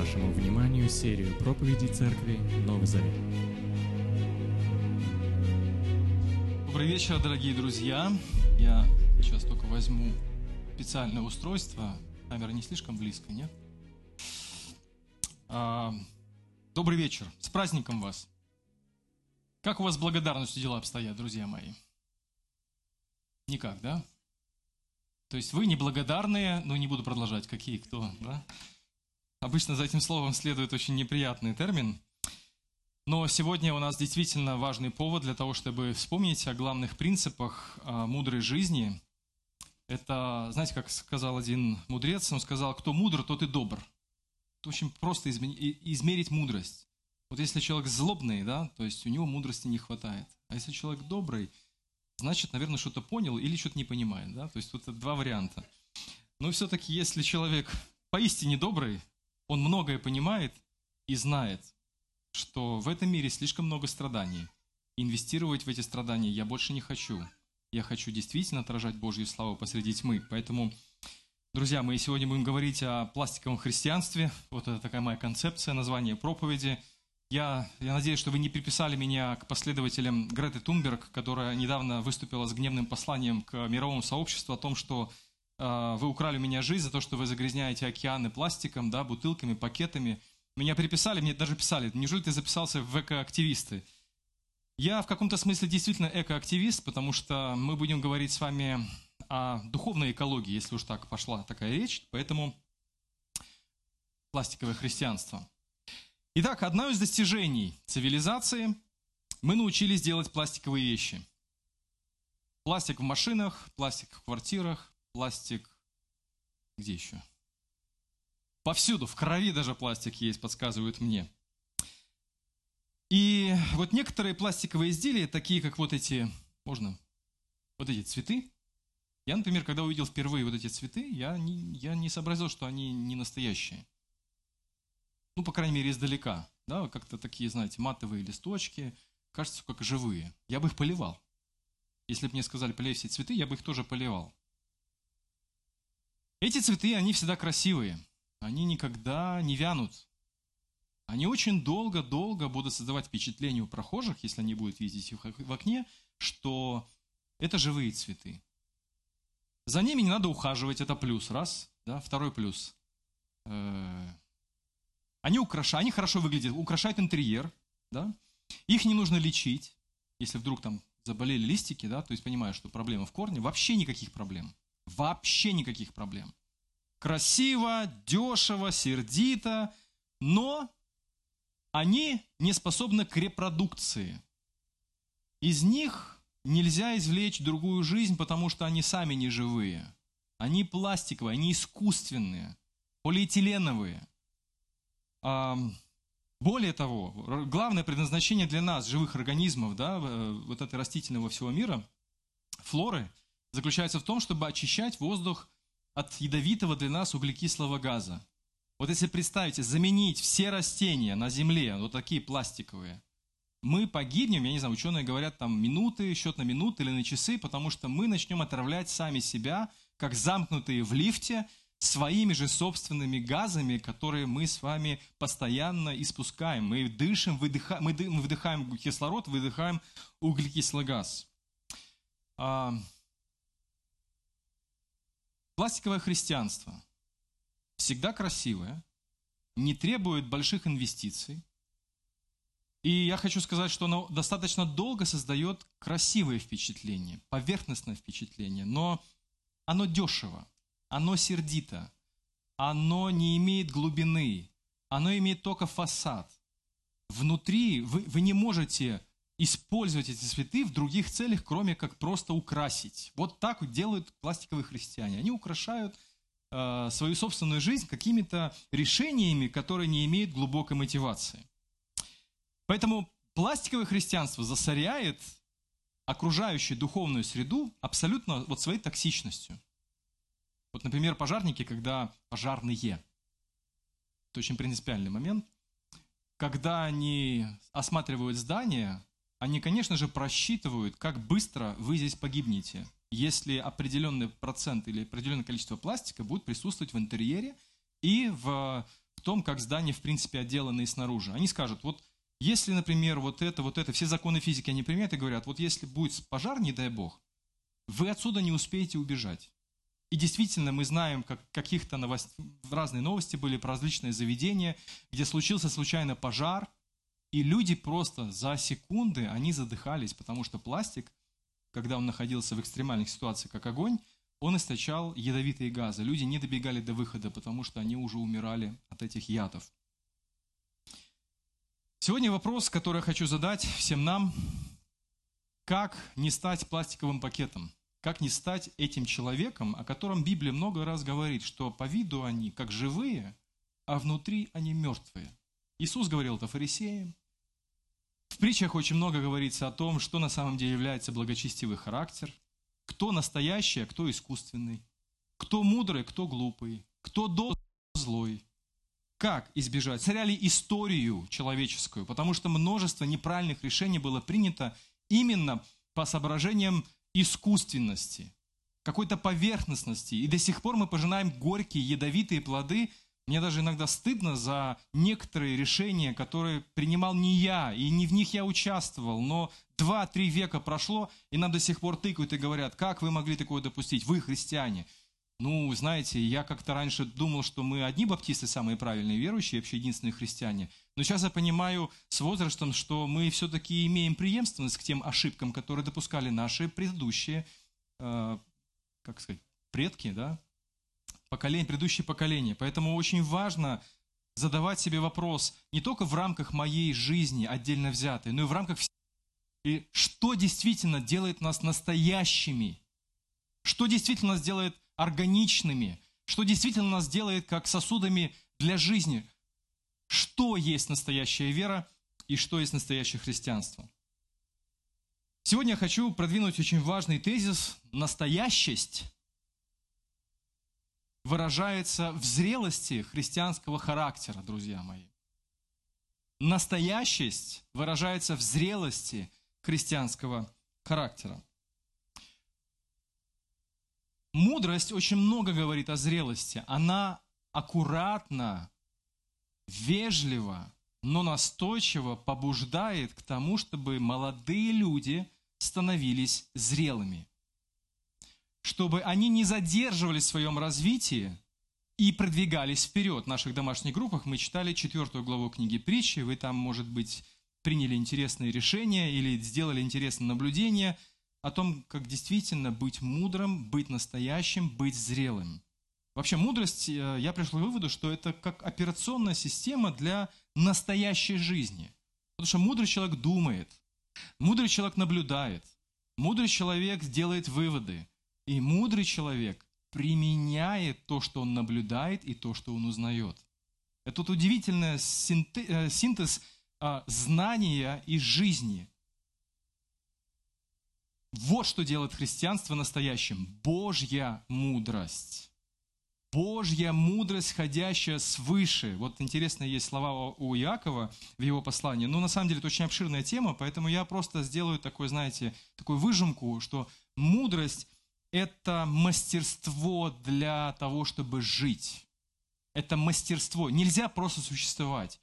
Вашему вниманию серию проповедей Церкви Новый Завет. Добрый вечер, дорогие друзья. Я сейчас только возьму специальное устройство. Камера не слишком близко, нет? А, добрый вечер. С праздником вас. Как у вас с благодарностью дела обстоят, друзья мои? Никак, да? То есть вы неблагодарные, но не буду продолжать, какие, кто, да? Обычно за этим словом следует очень неприятный термин. Но сегодня у нас действительно важный повод для того, чтобы вспомнить о главных принципах мудрой жизни. Это, знаете, как сказал один мудрец, он сказал, кто мудр, тот и добр. Это очень просто измерить мудрость. Вот если человек злобный, да, то есть у него мудрости не хватает. А если человек добрый, значит, наверное, что-то понял или что-то не понимает, да. То есть это два варианта. Но все-таки, если человек поистине добрый, он многое понимает и знает, что в этом мире слишком много страданий. Инвестировать в эти страдания я больше не хочу. Я хочу действительно отражать Божью славу посреди тьмы. Поэтому, друзья, мы сегодня будем говорить о пластиковом христианстве. Вот это такая моя концепция, название проповеди. Я, я надеюсь, что вы не приписали меня к последователям Греты Тунберг, которая недавно выступила с гневным посланием к мировому сообществу о том, что вы украли у меня жизнь за то, что вы загрязняете океаны пластиком, да, бутылками, пакетами. Меня приписали, мне даже писали, неужели ты записался в экоактивисты? Я в каком-то смысле действительно экоактивист, потому что мы будем говорить с вами о духовной экологии, если уж так пошла такая речь, поэтому пластиковое христианство. Итак, одно из достижений цивилизации – мы научились делать пластиковые вещи. Пластик в машинах, пластик в квартирах, пластик. Где еще? Повсюду, в крови даже пластик есть, подсказывают мне. И вот некоторые пластиковые изделия, такие как вот эти, можно, вот эти цветы. Я, например, когда увидел впервые вот эти цветы, я не, я не сообразил, что они не настоящие. Ну, по крайней мере, издалека. Да, как-то такие, знаете, матовые листочки, кажется, как живые. Я бы их поливал. Если бы мне сказали полей все цветы, я бы их тоже поливал. Эти цветы, они всегда красивые. Они никогда не вянут. Они очень долго-долго будут создавать впечатление у прохожих, если они будут видеть их в окне, что это живые цветы. За ними не надо ухаживать, это плюс, раз. Да? Второй плюс. Э, они украшают, они хорошо выглядят, украшают интерьер, да? Их не нужно лечить, если вдруг там заболели листики, да, то есть понимаю, что проблема в корне, вообще никаких проблем. Вообще никаких проблем. Красиво, дешево, сердито, но они не способны к репродукции. Из них нельзя извлечь другую жизнь, потому что они сами не живые. Они пластиковые, они искусственные, полиэтиленовые. Более того, главное предназначение для нас, живых организмов, да, э, вот этой растительного всего мира, флоры, заключается в том, чтобы очищать воздух от ядовитого для нас углекислого газа. Вот если представите, заменить все растения на Земле, вот такие пластиковые, мы погибнем, я не знаю, ученые говорят там минуты, счет на минуты или на часы, потому что мы начнем отравлять сами себя, как замкнутые в лифте, своими же собственными газами, которые мы с вами постоянно испускаем. Мы дышим, выдыхаем, мы, выдыхаем кислород, выдыхаем углекислый газ. А, пластиковое христианство всегда красивое, не требует больших инвестиций. И я хочу сказать, что оно достаточно долго создает красивое впечатление, поверхностное впечатление, но оно дешево оно сердито, оно не имеет глубины, оно имеет только фасад. Внутри вы, вы не можете использовать эти цветы в других целях, кроме как просто украсить. Вот так делают пластиковые христиане. Они украшают э, свою собственную жизнь какими-то решениями, которые не имеют глубокой мотивации. Поэтому пластиковое христианство засоряет окружающую духовную среду абсолютно вот своей токсичностью. Вот, например, пожарники, когда пожарные, это очень принципиальный момент, когда они осматривают здание, они, конечно же, просчитывают, как быстро вы здесь погибнете, если определенный процент или определенное количество пластика будет присутствовать в интерьере и в в том, как здания, в принципе, отделаны снаружи. Они скажут, вот если, например, вот это, вот это, все законы физики они применяют и говорят, вот если будет пожар, не дай бог, вы отсюда не успеете убежать. И действительно, мы знаем, как каких-то новост... разные новости были про различные заведения, где случился случайно пожар, и люди просто за секунды, они задыхались, потому что пластик, когда он находился в экстремальных ситуациях, как огонь, он источал ядовитые газы. Люди не добегали до выхода, потому что они уже умирали от этих ядов. Сегодня вопрос, который я хочу задать всем нам. Как не стать пластиковым пакетом? Как не стать этим человеком, о котором Библия много раз говорит, что по виду они как живые, а внутри они мертвые. Иисус говорил это фарисеям. Притчах очень много говорится о том, что на самом деле является благочестивый характер, кто настоящий, а кто искусственный, кто мудрый, кто глупый, кто добрый, злой. Как избежать? Царяли историю человеческую, потому что множество неправильных решений было принято именно по соображениям искусственности, какой-то поверхностности. И до сих пор мы пожинаем горькие, ядовитые плоды. Мне даже иногда стыдно за некоторые решения, которые принимал не я, и не в них я участвовал, но два-три века прошло, и нам до сих пор тыкают и говорят, как вы могли такое допустить, вы христиане. Ну, знаете, я как-то раньше думал, что мы одни баптисты самые правильные верующие, вообще единственные христиане. Но сейчас я понимаю с возрастом, что мы все-таки имеем преемственность к тем ошибкам, которые допускали наши предыдущие, э, как сказать, предки, да, поколения, предыдущие поколения. Поэтому очень важно задавать себе вопрос не только в рамках моей жизни отдельно взятой, но и в рамках и что действительно делает нас настоящими, что действительно нас делает органичными, что действительно нас делает как сосудами для жизни. Что есть настоящая вера и что есть настоящее христианство. Сегодня я хочу продвинуть очень важный тезис. Настоящесть выражается в зрелости христианского характера, друзья мои. Настоящесть выражается в зрелости христианского характера. Мудрость очень много говорит о зрелости. Она аккуратно, вежливо, но настойчиво побуждает к тому, чтобы молодые люди становились зрелыми. Чтобы они не задерживались в своем развитии и продвигались вперед. В наших домашних группах мы читали четвертую главу книги притчи. Вы там, может быть, приняли интересные решения или сделали интересное наблюдение – о том, как действительно быть мудрым, быть настоящим, быть зрелым. Вообще мудрость, э, я пришел к выводу, что это как операционная система для настоящей жизни. Потому что мудрый человек думает, мудрый человек наблюдает, мудрый человек делает выводы, и мудрый человек применяет то, что он наблюдает, и то, что он узнает. Это вот удивительный э, синтез а, знания и жизни. Вот что делает христианство настоящим. Божья мудрость. Божья мудрость, ходящая свыше. Вот интересно, есть слова у Иакова в его послании. Но на самом деле это очень обширная тема, поэтому я просто сделаю такой, знаете, такую выжимку, что мудрость – это мастерство для того, чтобы жить. Это мастерство. Нельзя просто существовать.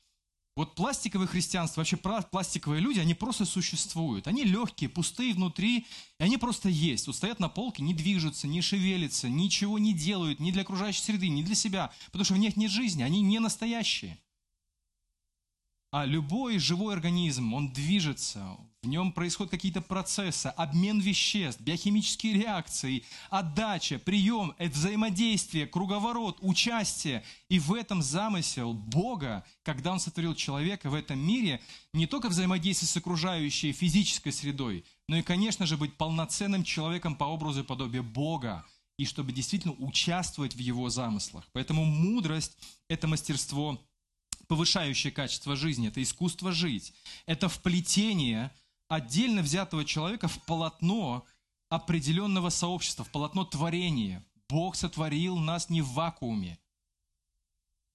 Вот пластиковое христианство, вообще пластиковые люди, они просто существуют. Они легкие, пустые внутри, и они просто есть. Вот стоят на полке, не движутся, не шевелятся, ничего не делают ни для окружающей среды, ни для себя, потому что в них нет жизни, они не настоящие. А любой живой организм, он движется, в нем происходят какие-то процессы, обмен веществ, биохимические реакции, отдача, прием, это взаимодействие, круговорот, участие. И в этом замысел Бога, когда Он сотворил человека в этом мире, не только взаимодействие с окружающей физической средой, но и, конечно же, быть полноценным человеком по образу и подобию Бога, и чтобы действительно участвовать в Его замыслах. Поэтому мудрость – это мастерство повышающее качество жизни, это искусство жить, это вплетение отдельно взятого человека в полотно определенного сообщества, в полотно творения. Бог сотворил нас не в вакууме.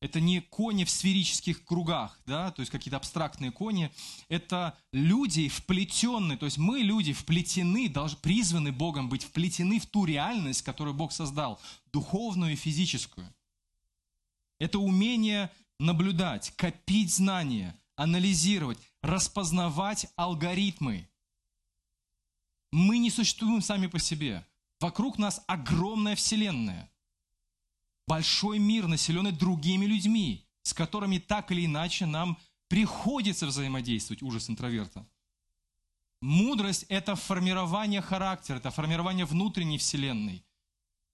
Это не кони в сферических кругах, да, то есть какие-то абстрактные кони. Это люди вплетенные, то есть мы, люди, вплетены, должны, призваны Богом быть вплетены в ту реальность, которую Бог создал, духовную и физическую. Это умение наблюдать, копить знания, анализировать, распознавать алгоритмы. Мы не существуем сами по себе. Вокруг нас огромная вселенная. Большой мир, населенный другими людьми, с которыми так или иначе нам приходится взаимодействовать, ужас интроверта. Мудрость – это формирование характера, это формирование внутренней вселенной,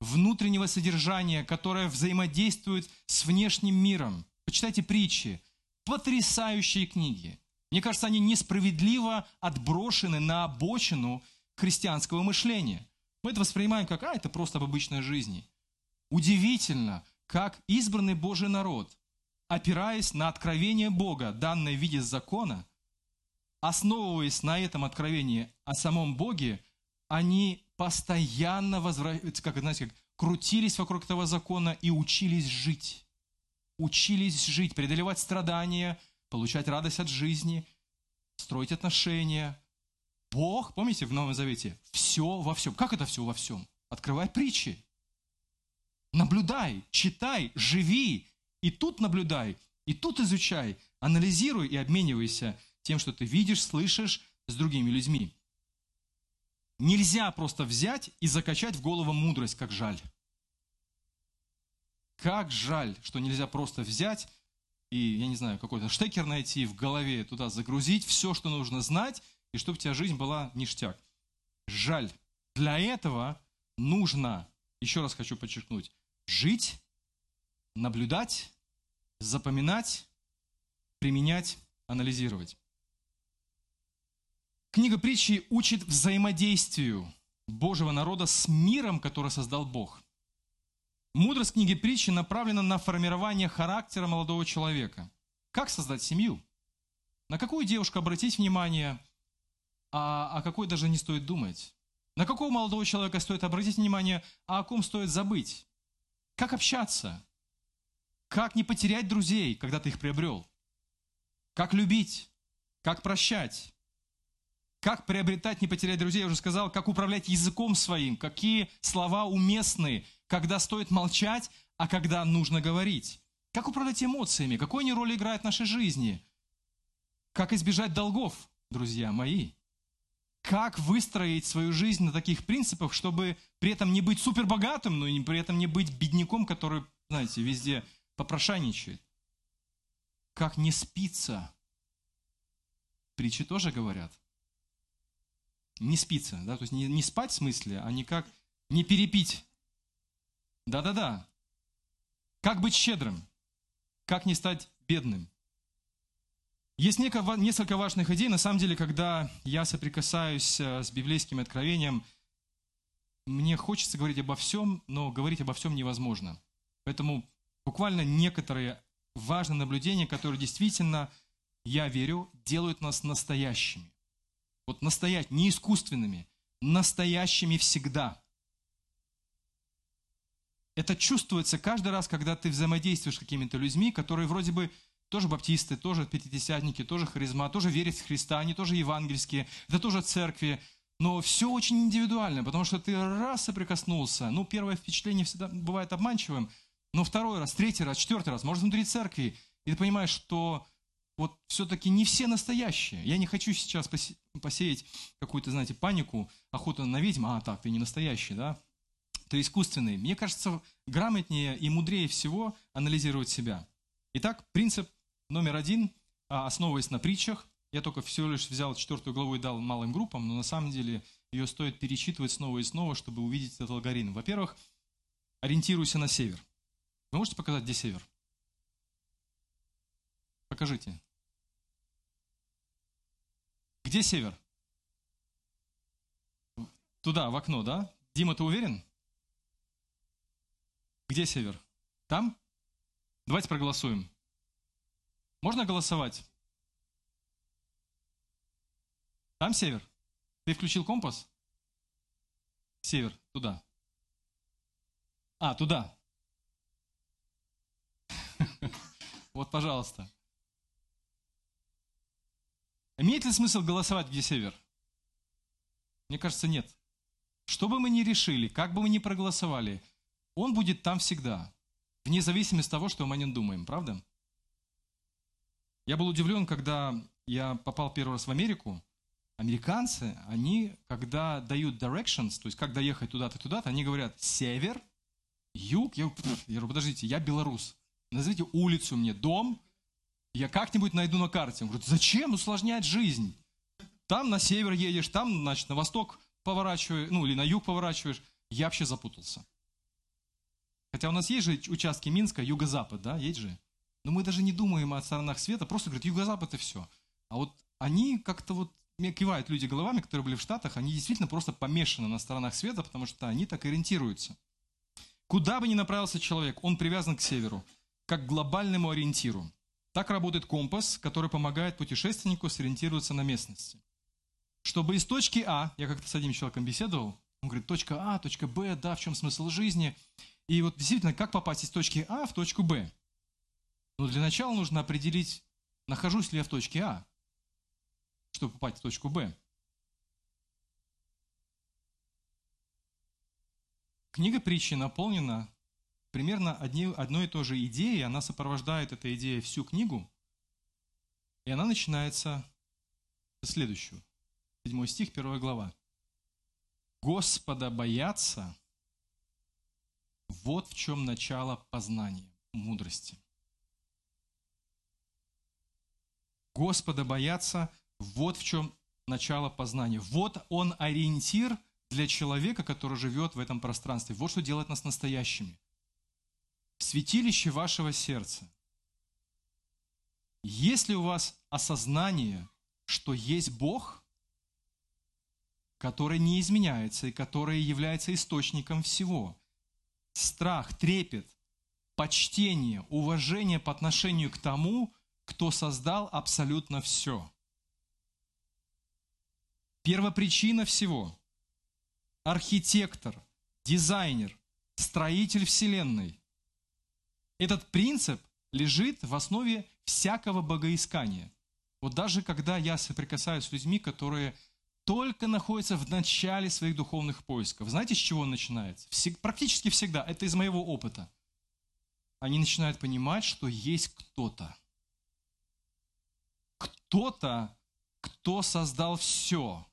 внутреннего содержания, которое взаимодействует с внешним миром. Почитайте притчи. Потрясающие книги. Мне кажется, они несправедливо отброшены на обочину христианского мышления. Мы это воспринимаем как, а, это просто об обычной жизни. Удивительно, как избранный Божий народ, опираясь на откровение Бога, данное в виде закона, основываясь на этом откровении о самом Боге, они постоянно возвращаются, как, знаете, как крутились вокруг этого закона и учились жить. Учились жить, преодолевать страдания, получать радость от жизни, строить отношения. Бог, помните в Новом Завете, все во всем. Как это все во всем? Открывай притчи. Наблюдай, читай, живи. И тут наблюдай, и тут изучай, анализируй и обменивайся тем, что ты видишь, слышишь с другими людьми. Нельзя просто взять и закачать в голову мудрость, как жаль. Как жаль, что нельзя просто взять и, я не знаю, какой-то штекер найти в голове, туда загрузить все, что нужно знать, и чтобы у тебя жизнь была ништяк. Жаль. Для этого нужно, еще раз хочу подчеркнуть, жить, наблюдать, запоминать, применять, анализировать. Книга притчи учит взаимодействию Божьего народа с миром, который создал Бог. Мудрость книги притчи направлена на формирование характера молодого человека. Как создать семью? На какую девушку обратить внимание, а о какой даже не стоит думать? На какого молодого человека стоит обратить внимание, а о ком стоит забыть? Как общаться? Как не потерять друзей, когда ты их приобрел? Как любить? Как прощать? Как приобретать, не потерять друзей, я уже сказал, как управлять языком своим, какие слова уместны, когда стоит молчать, а когда нужно говорить. Как управлять эмоциями, какую они роль играют в нашей жизни. Как избежать долгов, друзья мои. Как выстроить свою жизнь на таких принципах, чтобы при этом не быть супербогатым, но и при этом не быть бедняком, который, знаете, везде попрошайничает. Как не спиться. Притчи тоже говорят – не спится, да, то есть не, не спать в смысле, а никак не перепить. Да-да-да. Как быть щедрым? Как не стать бедным? Есть несколько важных идей. На самом деле, когда я соприкасаюсь э, с библейским откровением, мне хочется говорить обо всем, но говорить обо всем невозможно. Поэтому буквально некоторые важные наблюдения, которые действительно, я верю, делают нас настоящими. Вот настоять, не искусственными, настоящими всегда. Это чувствуется каждый раз, когда ты взаимодействуешь с какими-то людьми, которые вроде бы тоже баптисты, тоже пятидесятники, тоже харизма, тоже верят в Христа, они тоже евангельские, это тоже церкви. Но все очень индивидуально, потому что ты раз соприкоснулся, ну, первое впечатление всегда бывает обманчивым, но второй раз, третий раз, четвертый раз, может, внутри церкви, и ты понимаешь, что вот все-таки не все настоящие. Я не хочу сейчас посеять какую-то, знаете, панику, охоту на ведьм, а так, ты не настоящий, да? Ты искусственный. Мне кажется, грамотнее и мудрее всего анализировать себя. Итак, принцип номер один, а, основываясь на притчах, я только всего лишь взял четвертую главу и дал малым группам, но на самом деле ее стоит перечитывать снова и снова, чтобы увидеть этот алгоритм. Во-первых, ориентируйся на север. Вы можете показать, где север? Покажите. Где север? Туда, в окно, да? Дима, ты уверен? Где север? Там? Давайте проголосуем. Можно голосовать? Там север? Ты включил компас? Север, туда. А, туда. Вот, пожалуйста. Имеет ли смысл голосовать, где север? Мне кажется, нет. Что бы мы ни решили, как бы мы ни проголосовали, он будет там всегда, вне зависимости от того, что мы о нем думаем, правда? Я был удивлен, когда я попал первый раз в Америку. Американцы, они, когда дают directions, то есть как доехать туда-то, туда-то, они говорят север, юг. Я, я говорю, подождите, я белорус. Назовите улицу мне, дом, я как-нибудь найду на карте. Он говорит, зачем усложнять жизнь? Там на север едешь, там, значит, на восток поворачиваешь, ну, или на юг поворачиваешь. Я вообще запутался. Хотя у нас есть же участки Минска, юго-запад, да, есть же. Но мы даже не думаем о сторонах света, просто говорят, юго-запад и все. А вот они как-то вот мне кивают люди головами, которые были в Штатах, они действительно просто помешаны на сторонах света, потому что они так ориентируются. Куда бы ни направился человек, он привязан к северу, как к глобальному ориентиру. Так работает компас, который помогает путешественнику сориентироваться на местности. Чтобы из точки А, я как-то с одним человеком беседовал, он говорит, точка А, точка Б, да, в чем смысл жизни? И вот действительно, как попасть из точки А в точку Б? Ну, для начала нужно определить, нахожусь ли я в точке А, чтобы попасть в точку Б. Книга притчи наполнена примерно одни, одной и той же идеей, она сопровождает эта идея всю книгу, и она начинается со следующего. Седьмой стих, первая глава. Господа бояться – вот в чем начало познания, мудрости. Господа бояться – вот в чем начало познания. Вот он ориентир для человека, который живет в этом пространстве. Вот что делает нас настоящими. Святилище вашего сердца. Есть ли у вас осознание, что есть Бог, который не изменяется и который является источником всего – страх, трепет, почтение, уважение по отношению к тому, кто создал абсолютно все. Первопричина всего – архитектор, дизайнер, строитель Вселенной. Этот принцип лежит в основе всякого богоискания. Вот даже когда я соприкасаюсь с людьми, которые – только находится в начале своих духовных поисков. Знаете, с чего он начинается? Всег, практически всегда, это из моего опыта. Они начинают понимать, что есть кто-то. Кто-то, кто создал все.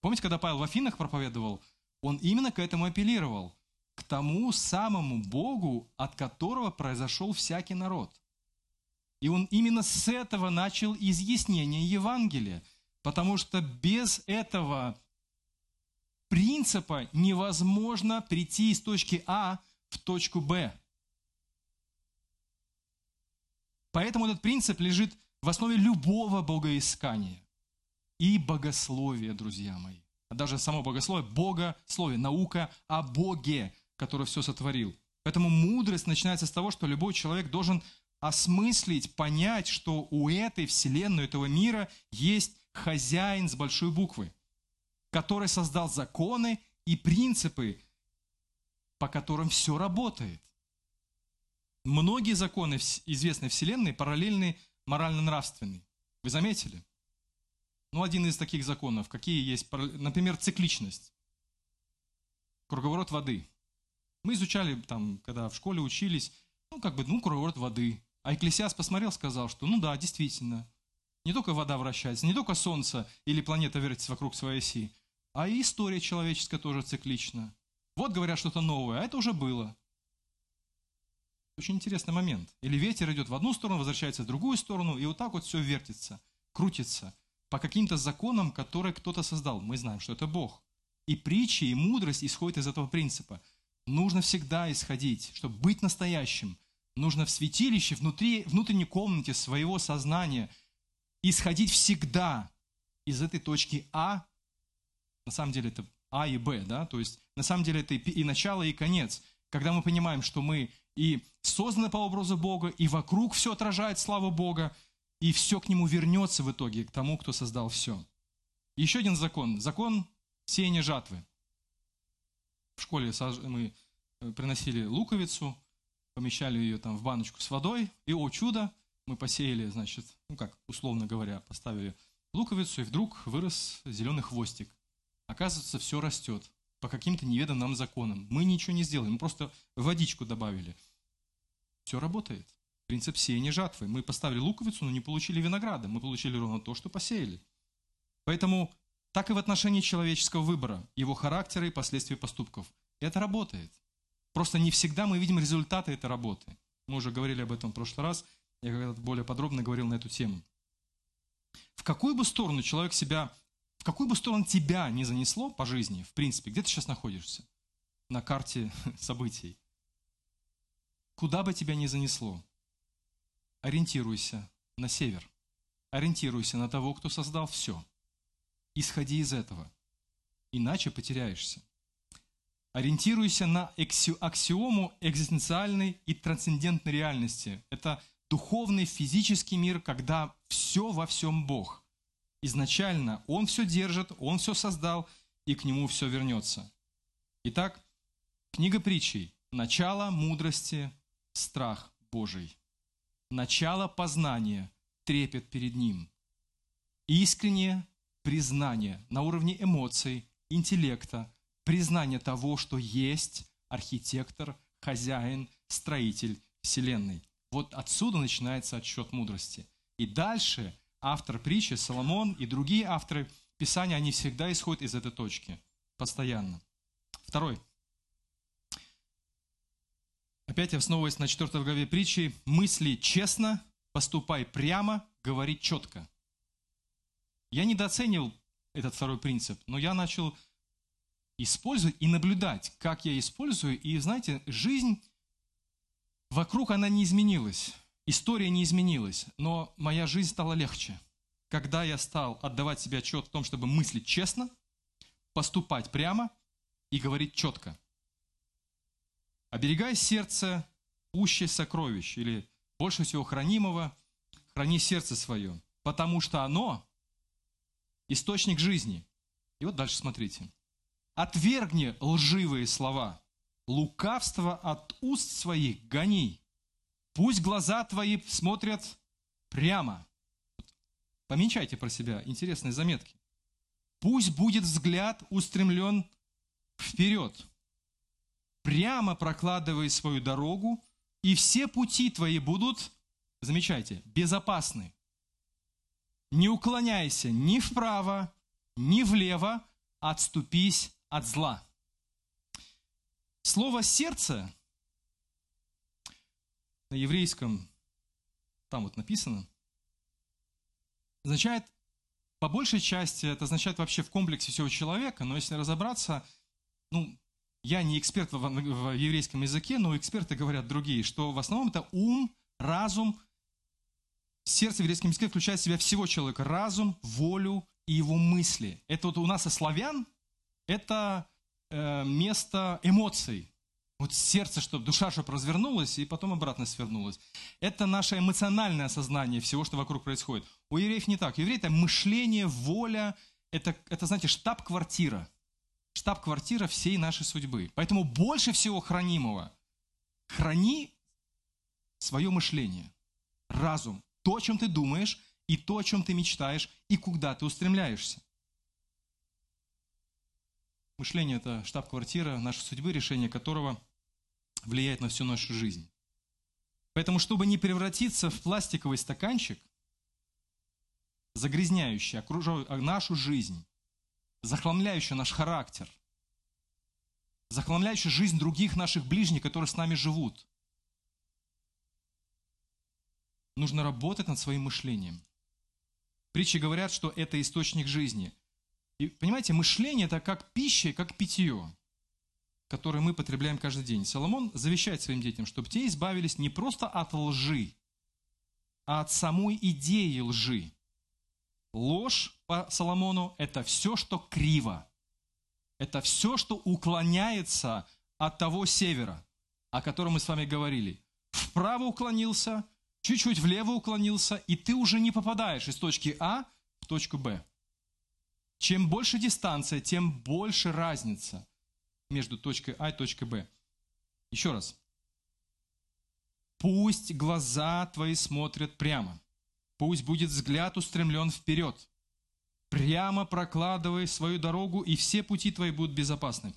Помните, когда Павел в Афинах проповедовал, он именно к этому апеллировал, к тому самому Богу, от которого произошел всякий народ. И он именно с этого начал изъяснение Евангелия – Потому что без этого принципа невозможно прийти из точки А в точку Б. Поэтому этот принцип лежит в основе любого богоискания и богословия, друзья мои. Даже само богословие, богословие, наука о Боге, который все сотворил. Поэтому мудрость начинается с того, что любой человек должен осмыслить, понять, что у этой вселенной, этого мира есть хозяин с большой буквы, который создал законы и принципы, по которым все работает. Многие законы известной Вселенной параллельны морально-нравственной. Вы заметили? Ну, один из таких законов, какие есть, например, цикличность, круговорот воды. Мы изучали там, когда в школе учились, ну, как бы, ну, круговорот воды. А Экклесиас посмотрел, сказал, что, ну да, действительно, не только вода вращается, не только Солнце или планета вертится вокруг своей оси, а и история человеческая тоже циклична. Вот говорят что-то новое, а это уже было. Очень интересный момент. Или ветер идет в одну сторону, возвращается в другую сторону, и вот так вот все вертится, крутится по каким-то законам, которые кто-то создал. Мы знаем, что это Бог. И притчи, и мудрость исходят из этого принципа. Нужно всегда исходить, чтобы быть настоящим. Нужно в святилище, внутри, внутренней комнате своего сознания – исходить всегда из этой точки А, на самом деле это А и Б, да, то есть на самом деле это и начало, и конец. Когда мы понимаем, что мы и созданы по образу Бога, и вокруг все отражает славу Бога, и все к нему вернется в итоге, к тому, кто создал все. Еще один закон. Закон сеяния жатвы. В школе мы э, приносили луковицу, помещали ее там в баночку с водой, и, о чудо, мы посеяли, значит, ну как, условно говоря, поставили луковицу, и вдруг вырос зеленый хвостик. Оказывается, все растет по каким-то неведомым нам законам. Мы ничего не сделали, мы просто водичку добавили. Все работает. Принцип сеяния жатвы. Мы поставили луковицу, но не получили винограда. Мы получили ровно то, что посеяли. Поэтому так и в отношении человеческого выбора, его характера и последствий поступков. Это работает. Просто не всегда мы видим результаты этой работы. Мы уже говорили об этом в прошлый раз. Я когда-то более подробно говорил на эту тему. В какую бы сторону человек себя, в какую бы сторону тебя не занесло по жизни, в принципе, где ты сейчас находишься на карте событий, куда бы тебя ни занесло, ориентируйся на север, ориентируйся на того, кто создал все. Исходи из этого, иначе потеряешься. Ориентируйся на аксиому экзистенциальной и трансцендентной реальности. Это духовный, физический мир, когда все во всем Бог. Изначально Он все держит, Он все создал, и к Нему все вернется. Итак, книга притчей. Начало мудрости – страх Божий. Начало познания – трепет перед Ним. Искреннее признание на уровне эмоций, интеллекта, признание того, что есть архитектор, хозяин, строитель Вселенной. Вот отсюда начинается отсчет мудрости. И дальше автор притчи, Соломон и другие авторы Писания, они всегда исходят из этой точки. Постоянно. Второй. Опять я основываясь на 4 главе притчи, мысли честно, поступай прямо, говори четко. Я недооценил этот второй принцип, но я начал использовать и наблюдать, как я использую. И знаете, жизнь Вокруг она не изменилась, история не изменилась, но моя жизнь стала легче, когда я стал отдавать себе отчет в том, чтобы мыслить честно, поступать прямо и говорить четко. Оберегай сердце пуще сокровищ, или больше всего хранимого, храни сердце свое, потому что оно – источник жизни. И вот дальше смотрите. Отвергни лживые слова – лукавство от уст своих гони. Пусть глаза твои смотрят прямо. Помечайте про себя интересные заметки. Пусть будет взгляд устремлен вперед. Прямо прокладывай свою дорогу, и все пути твои будут, замечайте, безопасны. Не уклоняйся ни вправо, ни влево, отступись от зла. Слово «сердце» на еврейском, там вот написано, означает, по большей части, это означает вообще в комплексе всего человека, но если разобраться, ну, я не эксперт в, в еврейском языке, но эксперты говорят другие, что в основном это ум, разум, сердце в еврейском языке включает в себя всего человека, разум, волю и его мысли. Это вот у нас и славян, это Э, место эмоций. Вот сердце, чтобы душа, чтобы развернулась, и потом обратно свернулась. Это наше эмоциональное осознание всего, что вокруг происходит. У евреев не так. У евреев это мышление, воля, это, это знаете, штаб-квартира. Штаб-квартира всей нашей судьбы. Поэтому больше всего хранимого храни свое мышление, разум, то, о чем ты думаешь, и то, о чем ты мечтаешь, и куда ты устремляешься. Мышление – это штаб-квартира нашей судьбы, решение которого влияет на всю нашу жизнь. Поэтому, чтобы не превратиться в пластиковый стаканчик, загрязняющий нашу жизнь, захламляющий наш характер, захламляющий жизнь других наших ближних, которые с нами живут, нужно работать над своим мышлением. Притчи говорят, что это источник жизни – и понимаете, мышление это как пища, как питье, которое мы потребляем каждый день. Соломон завещает своим детям, чтобы те избавились не просто от лжи, а от самой идеи лжи. Ложь по Соломону – это все, что криво. Это все, что уклоняется от того севера, о котором мы с вами говорили. Вправо уклонился, чуть-чуть влево уклонился, и ты уже не попадаешь из точки А в точку Б. Чем больше дистанция, тем больше разница между точкой А и точкой Б. Еще раз. Пусть глаза твои смотрят прямо. Пусть будет взгляд устремлен вперед. Прямо прокладывай свою дорогу, и все пути твои будут безопасны.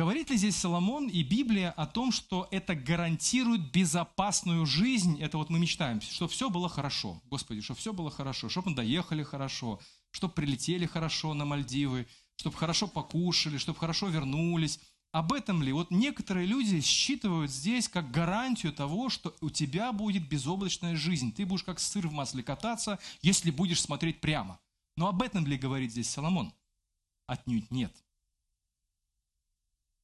Говорит ли здесь Соломон и Библия о том, что это гарантирует безопасную жизнь? Это вот мы мечтаем, чтобы все было хорошо. Господи, чтобы все было хорошо, чтобы мы доехали хорошо, чтобы прилетели хорошо на Мальдивы, чтобы хорошо покушали, чтобы хорошо вернулись. Об этом ли? Вот некоторые люди считывают здесь как гарантию того, что у тебя будет безоблачная жизнь. Ты будешь как сыр в масле кататься, если будешь смотреть прямо. Но об этом ли говорит здесь Соломон? Отнюдь нет.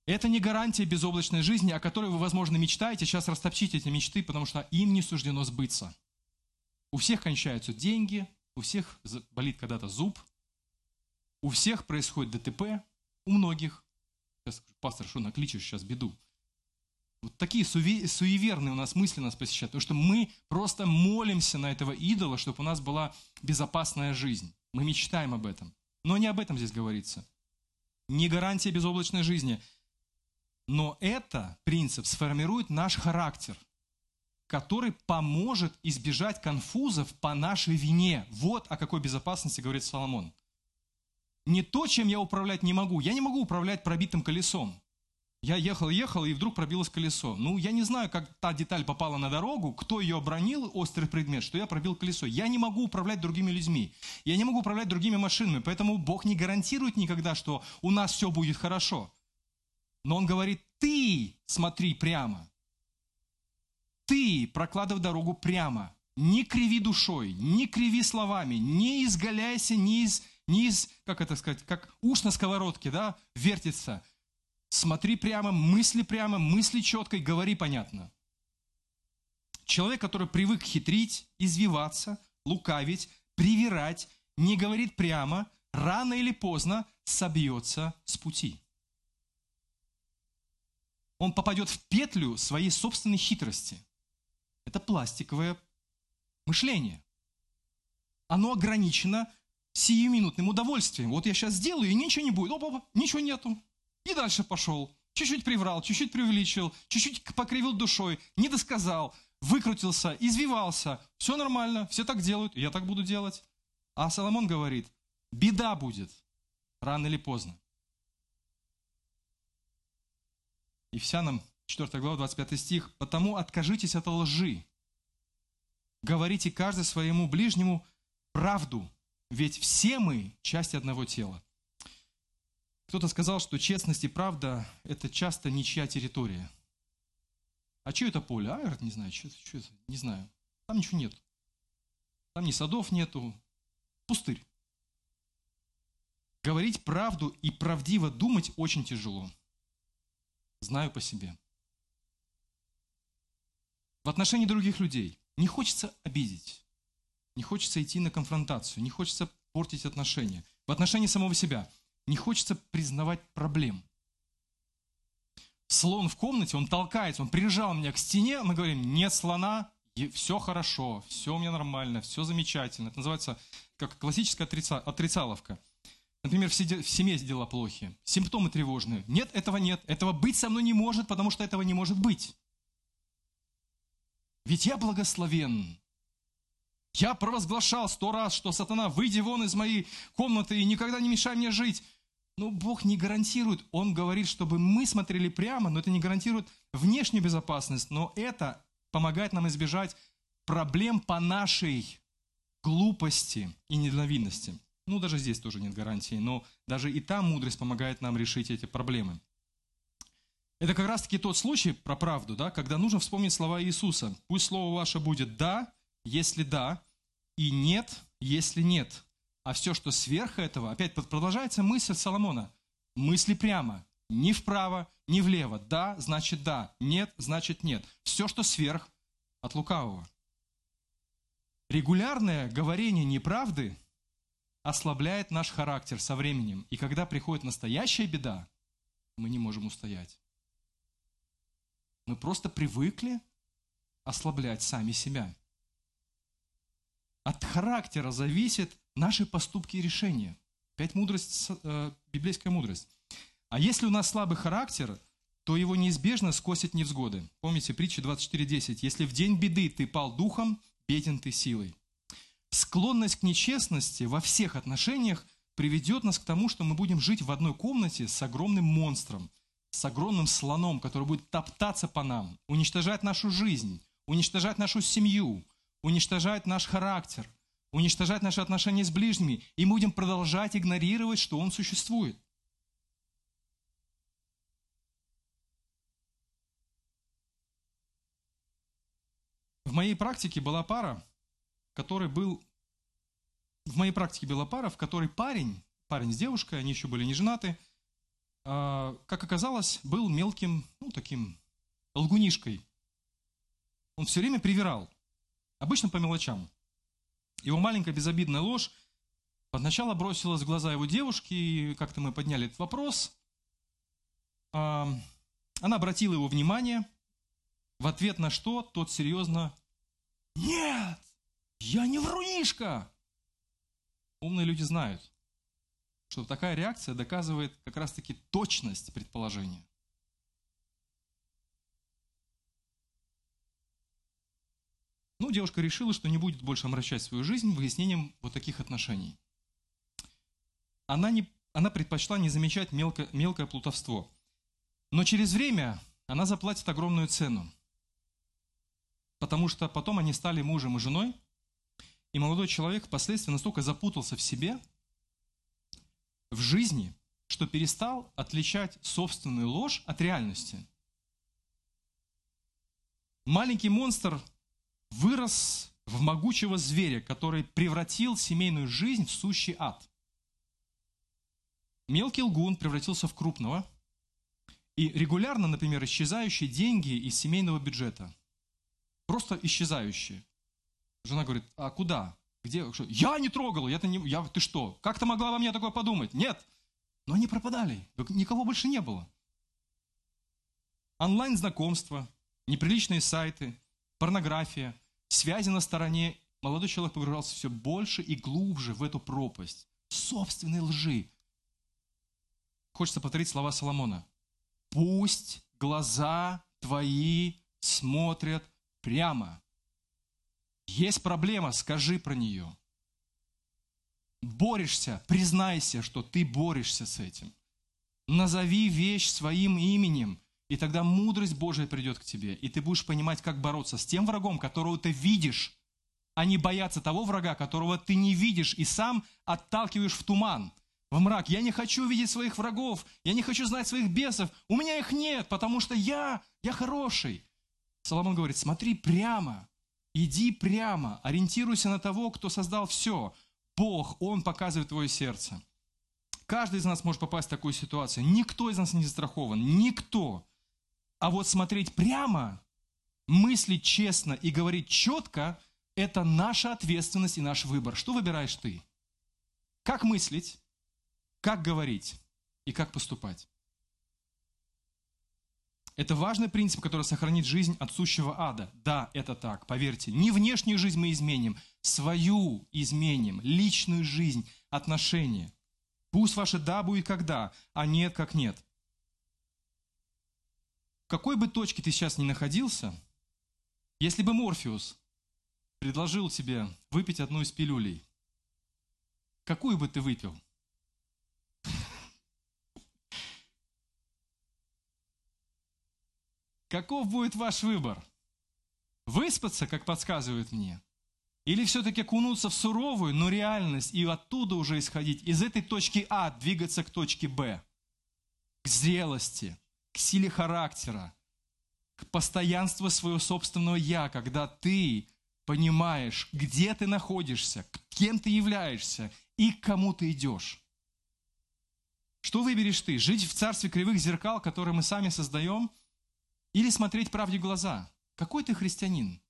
Это не гарантия безоблачной жизни, о которой вы, возможно, мечтаете. Сейчас растопчите эти мечты, потому что им не суждено сбыться. У всех кончаются деньги, у всех болит когда-то зуб, у всех происходит ДТП, у многих. Сейчас пастор, что накличешь сейчас беду? Вот такие суеверные у нас мысли нас посещают, потому что мы просто молимся на этого идола, чтобы у нас была безопасная жизнь. Мы мечтаем об этом. Но не об этом здесь говорится. Не гарантия безоблачной жизни. Но это принцип сформирует наш характер, который поможет избежать конфузов по нашей вине. Вот о какой безопасности говорит Соломон не то, чем я управлять не могу. Я не могу управлять пробитым колесом. Я ехал, ехал, и вдруг пробилось колесо. Ну, я не знаю, как та деталь попала на дорогу, кто ее обронил, острый предмет, что я пробил колесо. Я не могу управлять другими людьми. Я не могу управлять другими машинами. Поэтому Бог не гарантирует никогда, что у нас все будет хорошо. Но Он говорит, ты смотри прямо. Ты прокладывай дорогу прямо. Не криви душой, не криви словами, не изгаляйся, не из не из, как это сказать, как уж на сковородке, да, вертится. Смотри прямо, мысли прямо, мысли четко и говори понятно. Человек, который привык хитрить, извиваться, лукавить, привирать, не говорит прямо, рано или поздно собьется с пути. Он попадет в петлю своей собственной хитрости. Это пластиковое мышление. Оно ограничено сиюминутным удовольствием. Вот я сейчас сделаю, и ничего не будет. Опа, ничего нету. И дальше пошел. Чуть-чуть приврал, чуть-чуть преувеличил, чуть-чуть покривил душой, не досказал, выкрутился, извивался. Все нормально, все так делают, я так буду делать. А Соломон говорит, беда будет, рано или поздно. Ефесянам 4 глава, 25 стих. «Потому откажитесь от лжи, говорите каждый своему ближнему правду, ведь все мы часть одного тела. Кто-то сказал, что честность и правда – это часто ничья территория. А что это поле? А, не знаю, что, что это, не знаю. Там ничего нет. Там ни садов нету, пустырь. Говорить правду и правдиво думать очень тяжело. Знаю по себе. В отношении других людей не хочется обидеть. Не хочется идти на конфронтацию, не хочется портить отношения. В отношении самого себя не хочется признавать проблем. Слон в комнате, он толкается, он прижал меня к стене, мы говорим, нет слона, все хорошо, все у меня нормально, все замечательно. Это называется как классическая отрица, отрицаловка. Например, в семье дела плохи, симптомы тревожные. Нет, этого нет, этого быть со мной не может, потому что этого не может быть. Ведь я благословен, я провозглашал сто раз, что сатана, выйди вон из моей комнаты и никогда не мешай мне жить. Но Бог не гарантирует. Он говорит, чтобы мы смотрели прямо, но это не гарантирует внешнюю безопасность. Но это помогает нам избежать проблем по нашей глупости и недальновидности. Ну, даже здесь тоже нет гарантии, но даже и там мудрость помогает нам решить эти проблемы. Это как раз-таки тот случай про правду, да, когда нужно вспомнить слова Иисуса. «Пусть слово ваше будет «да», если да, и нет, если нет. А все, что сверх этого, опять продолжается мысль Соломона. Мысли прямо, ни вправо, ни влево. Да, значит да. Нет, значит нет. Все, что сверх, от лукавого. Регулярное говорение неправды ослабляет наш характер со временем. И когда приходит настоящая беда, мы не можем устоять. Мы просто привыкли ослаблять сами себя. От характера зависят наши поступки и решения. Пять мудрость, э, библейская мудрость. А если у нас слабый характер, то его неизбежно скосят невзгоды. Помните притча 24.10. «Если в день беды ты пал духом, беден ты силой». Склонность к нечестности во всех отношениях приведет нас к тому, что мы будем жить в одной комнате с огромным монстром, с огромным слоном, который будет топтаться по нам, уничтожать нашу жизнь, уничтожать нашу семью, уничтожать наш характер, уничтожать наши отношения с ближними, и мы будем продолжать игнорировать, что он существует. В моей практике была пара, который был... В моей практике была пара, в которой парень, парень с девушкой, они еще были не женаты, а, как оказалось, был мелким, ну, таким лгунишкой. Он все время привирал, обычно по мелочам. Его маленькая безобидная ложь Сначала бросилась в глаза его девушки, и как-то мы подняли этот вопрос. А, она обратила его внимание, в ответ на что тот серьезно «Нет, я не врунишка!» Умные люди знают, что такая реакция доказывает как раз-таки точность предположения. Ну, девушка решила, что не будет больше омрачать свою жизнь выяснением вот таких отношений. Она, не, она предпочла не замечать мелко, мелкое плутовство. Но через время она заплатит огромную цену. Потому что потом они стали мужем и женой, и молодой человек впоследствии настолько запутался в себе, в жизни, что перестал отличать собственную ложь от реальности. Маленький монстр вырос в могучего зверя, который превратил семейную жизнь в сущий ад. Мелкий лгун превратился в крупного, и регулярно, например, исчезающие деньги из семейного бюджета. Просто исчезающие. Жена говорит, а куда? Где? Что? Я не трогал, я-то не, я, ты что? Как ты могла во мне такое подумать? Нет. Но они пропадали, никого больше не было. Онлайн-знакомства, неприличные сайты, порнография, связи на стороне. Молодой человек погружался все больше и глубже в эту пропасть собственной лжи. Хочется повторить слова Соломона. Пусть глаза твои смотрят прямо. Есть проблема, скажи про нее. Борешься, признайся, что ты борешься с этим. Назови вещь своим именем, и тогда мудрость Божия придет к тебе, и ты будешь понимать, как бороться с тем врагом, которого ты видишь, а не бояться того врага, которого ты не видишь и сам отталкиваешь в туман, в мрак. Я не хочу видеть своих врагов, я не хочу знать своих бесов, у меня их нет, потому что я, я хороший. Соломон говорит, смотри прямо, иди прямо, ориентируйся на того, кто создал все. Бог, Он показывает твое сердце. Каждый из нас может попасть в такую ситуацию. Никто из нас не застрахован. Никто. А вот смотреть прямо, мыслить честно и говорить четко – это наша ответственность и наш выбор. Что выбираешь ты? Как мыслить, как говорить и как поступать? Это важный принцип, который сохранит жизнь от сущего ада. Да, это так, поверьте. Не внешнюю жизнь мы изменим, свою изменим, личную жизнь, отношения. Пусть ваше «да» будет как «да», а «нет» как «нет». В какой бы точке ты сейчас ни находился, если бы Морфеус предложил тебе выпить одну из пилюлей, какую бы ты выпил? Каков будет ваш выбор? Выспаться, как подсказывают мне? Или все-таки окунуться в суровую, но реальность и оттуда уже исходить, из этой точки А двигаться к точке Б? К зрелости, к силе характера, к постоянству своего собственного «я», когда ты понимаешь, где ты находишься, кем ты являешься и к кому ты идешь. Что выберешь ты? Жить в царстве кривых зеркал, которые мы сами создаем, или смотреть правде в глаза? Какой ты христианин?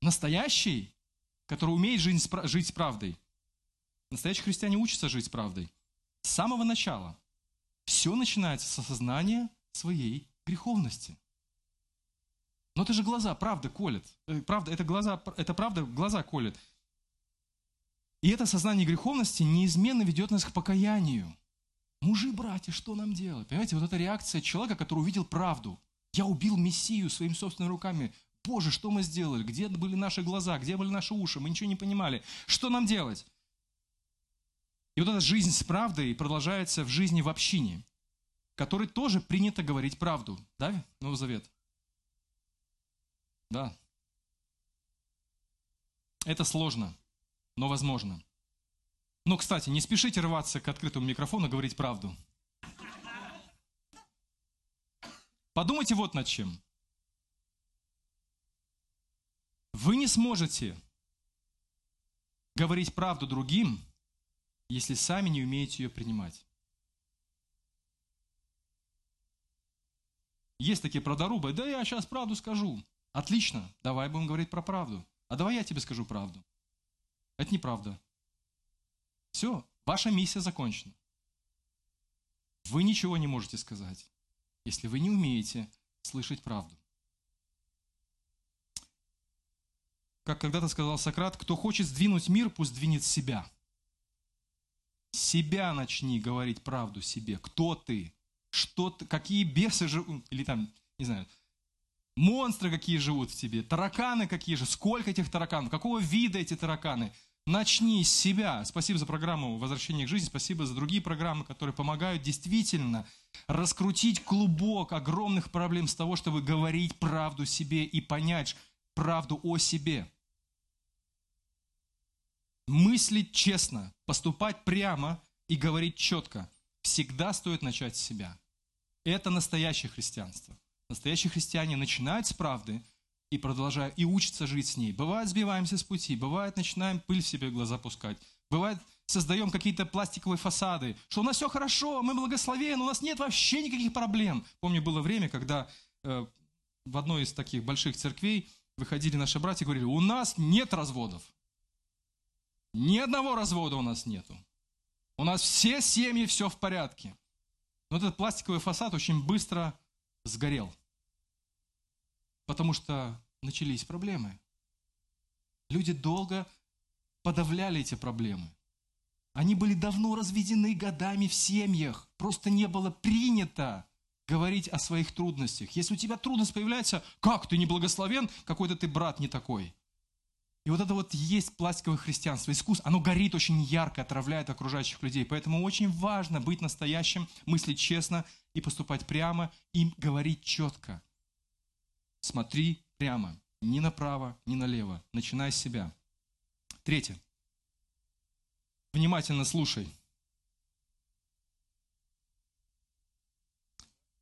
Настоящий, который умеет жить с правдой? Настоящие христиане учатся жить с правдой. С самого начала. Все начинается с осознания своей греховности. Но это же глаза, правда колет. Э, правда, это глаза, это правда глаза колет. И это сознание греховности неизменно ведет нас к покаянию. Мужи, братья, что нам делать? Понимаете, вот эта реакция человека, который увидел правду. Я убил Мессию своими собственными руками. Боже, что мы сделали? Где были наши глаза? Где были наши уши? Мы ничего не понимали. Что нам делать? И вот эта жизнь с правдой продолжается в жизни в общине. которой тоже принято говорить правду. Да, Новый Завет? Да. Это сложно, но возможно. Но, кстати, не спешите рваться к открытому микрофону говорить правду. Подумайте вот над чем. Вы не сможете говорить правду другим, если сами не умеете ее принимать. Есть такие правдорубы, да я сейчас правду скажу. Отлично, давай будем говорить про правду. А давай я тебе скажу правду. Это неправда. Все, ваша миссия закончена. Вы ничего не можете сказать, если вы не умеете слышать правду. Как когда-то сказал Сократ, кто хочет сдвинуть мир, пусть двинет себя. Себя начни говорить правду себе. Кто ты? Что ты? Какие бесы живут? Или там, не знаю, монстры какие живут в тебе? Тараканы какие же? Сколько этих тараканов? Какого вида эти тараканы? Начни с себя. Спасибо за программу «Возвращение к жизни», спасибо за другие программы, которые помогают действительно раскрутить клубок огромных проблем с того, чтобы говорить правду себе и понять правду о себе. Мыслить честно, поступать прямо и говорить четко. Всегда стоит начать с себя. Это настоящее христианство. Настоящие христиане начинают с правды и продолжают, и учатся жить с ней. Бывает, сбиваемся с пути, бывает, начинаем пыль в себе в глаза пускать. Бывает, создаем какие-то пластиковые фасады, что у нас все хорошо, мы благословены, у нас нет вообще никаких проблем. Помню, было время, когда э, в одной из таких больших церквей выходили наши братья и говорили, у нас нет разводов. Ни одного развода у нас нету. У нас все семьи, все в порядке. Но этот пластиковый фасад очень быстро сгорел. Потому что начались проблемы. Люди долго подавляли эти проблемы. Они были давно разведены годами в семьях. Просто не было принято говорить о своих трудностях. Если у тебя трудность появляется, как ты не благословен, какой-то ты брат не такой. И вот это вот есть пластиковое христианство, искусство, оно горит очень ярко, отравляет окружающих людей. Поэтому очень важно быть настоящим, мыслить честно и поступать прямо, и говорить четко. Смотри прямо, ни направо, ни налево. Начинай с себя. Третье. Внимательно слушай.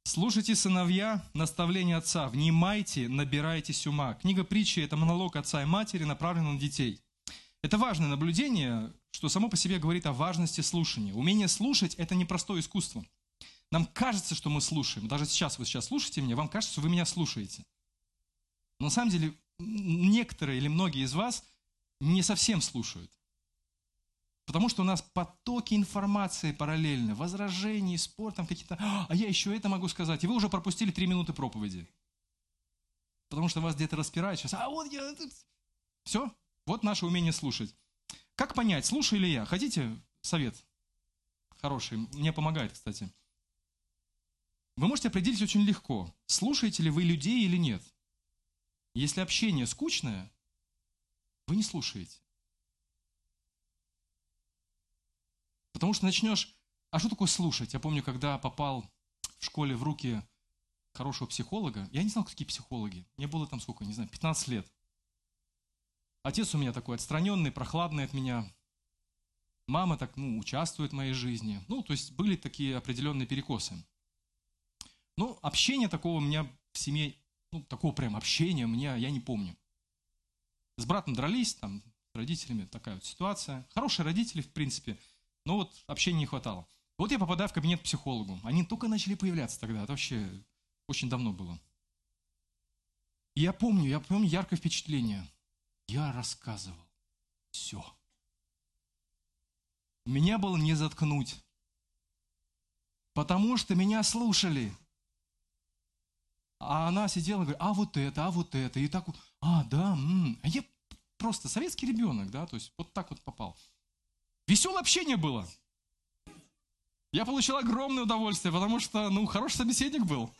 Слушайте, сыновья, наставление отца, внимайте, набирайтесь ума. Книга притчи – это монолог отца и матери, направленный на детей. Это важное наблюдение, что само по себе говорит о важности слушания. Умение слушать – это непростое искусство. Нам кажется, что мы слушаем. Даже сейчас вы сейчас слушаете меня, вам кажется, что вы меня слушаете. Но на самом деле некоторые или многие из вас не совсем слушают. Потому что у нас потоки информации параллельно, возражений, спор, там какие-то, а я еще это могу сказать. И вы уже пропустили три минуты проповеди. Потому что вас где-то распирает сейчас. А вот я... Все, вот наше умение слушать. Как понять, слушаю ли я? Хотите совет? Хороший, мне помогает, кстати. Вы можете определить очень легко, слушаете ли вы людей или нет. Если общение скучное, вы не слушаете. Потому что начнешь... А что такое слушать? Я помню, когда попал в школе в руки хорошего психолога, я не знал, какие психологи. Мне было там сколько, не знаю, 15 лет. Отец у меня такой отстраненный, прохладный от меня. Мама так, ну, участвует в моей жизни. Ну, то есть были такие определенные перекосы. Ну, общения такого у меня в семье, ну, такого прям общения меня, я не помню. С братом дрались, там, с родителями такая вот ситуация. Хорошие родители, в принципе – но вот общения не хватало. Вот я попадаю в кабинет к психологу. Они только начали появляться тогда. Это вообще очень давно было. И я помню, я помню яркое впечатление. Я рассказывал все. Меня было не заткнуть. Потому что меня слушали. А она сидела и говорит, а вот это, а вот это. И так вот, а, да, м-м. а я просто советский ребенок, да, то есть вот так вот попал. Веселое общение было. Я получил огромное удовольствие, потому что, ну, хороший собеседник был.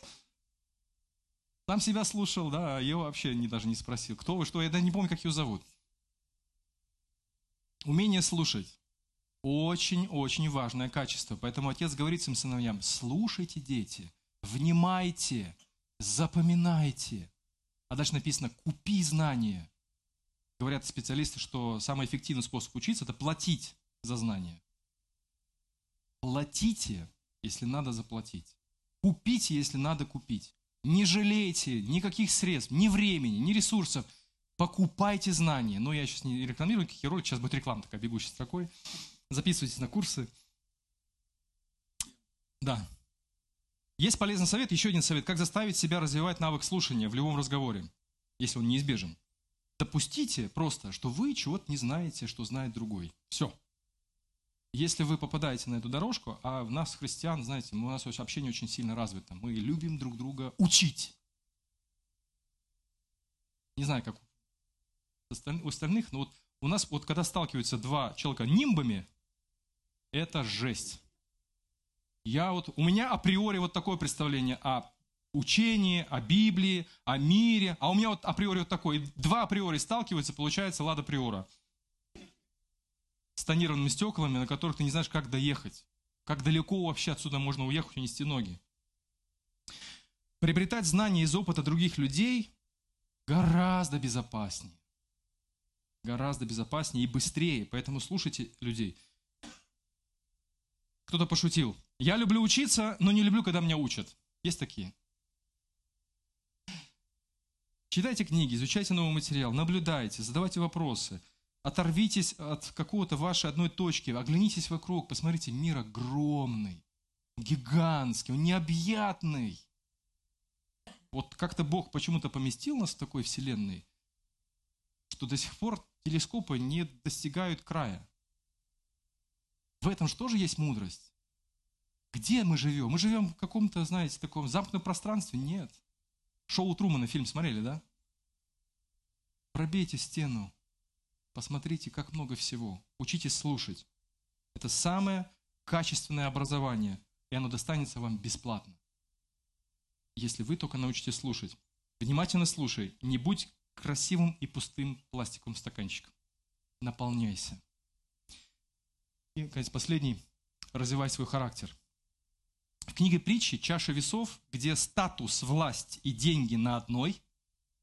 Там себя слушал, да, а его вообще не, даже не спросил, кто вы, что, я даже не помню, как ее зовут. Умение слушать. Очень-очень важное качество. Поэтому отец говорит своим сыновьям, слушайте, дети, внимайте, запоминайте. А дальше написано, купи знания. Говорят специалисты, что самый эффективный способ учиться – это платить за знания. Платите, если надо заплатить. Купите, если надо купить. Не жалейте никаких средств, ни времени, ни ресурсов. Покупайте знания. Но я сейчас не рекламирую какие ролики, сейчас будет реклама такая бегущей строкой. Записывайтесь на курсы. Да. Есть полезный совет, еще один совет. Как заставить себя развивать навык слушания в любом разговоре, если он неизбежен. Допустите просто, что вы чего-то не знаете, что знает другой. Все. Если вы попадаете на эту дорожку, а в нас, христиан, знаете, у нас общение очень сильно развито. Мы любим друг друга учить. Не знаю, как у остальных, но вот у нас, вот когда сталкиваются два человека нимбами, это жесть. Я вот, у меня априори вот такое представление о учении, о Библии, о мире, а у меня вот априори вот такое. Два априори сталкиваются, получается лада приора. С тонированными стеклами, на которых ты не знаешь, как доехать. Как далеко вообще отсюда можно уехать, унести ноги. Приобретать знания из опыта других людей гораздо безопаснее. Гораздо безопаснее и быстрее. Поэтому слушайте людей – кто-то пошутил. Я люблю учиться, но не люблю, когда меня учат. Есть такие? Читайте книги, изучайте новый материал, наблюдайте, задавайте вопросы. Оторвитесь от какого-то вашей одной точки, оглянитесь вокруг, посмотрите, мир огромный, гигантский, он необъятный. Вот как-то Бог почему-то поместил нас в такой вселенной, что до сих пор телескопы не достигают края. В этом же тоже есть мудрость. Где мы живем? Мы живем в каком-то, знаете, таком замкнутом пространстве? Нет. Шоу Трумана фильм смотрели, да? Пробейте стену. Посмотрите, как много всего. Учитесь слушать. Это самое качественное образование, и оно достанется вам бесплатно. Если вы только научитесь слушать. Внимательно слушай. Не будь красивым и пустым пластиковым стаканчиком. Наполняйся. И, наконец, последний. Развивай свой характер. В книге притчи «Чаша весов», где статус, власть и деньги на одной,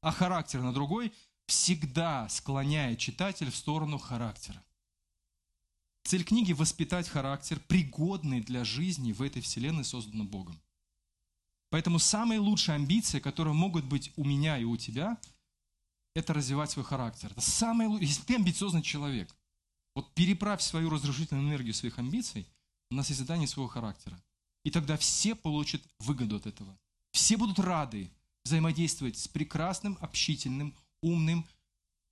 а характер на другой, всегда склоняет читателя в сторону характера. Цель книги – воспитать характер, пригодный для жизни в этой вселенной, созданной Богом. Поэтому самые лучшие амбиции, которые могут быть у меня и у тебя, это развивать свой характер. Это самое лучшее. Если ты амбициозный человек, вот переправь свою разрушительную энергию своих амбиций на созидание своего характера. И тогда все получат выгоду от этого. Все будут рады взаимодействовать с прекрасным, общительным, умным,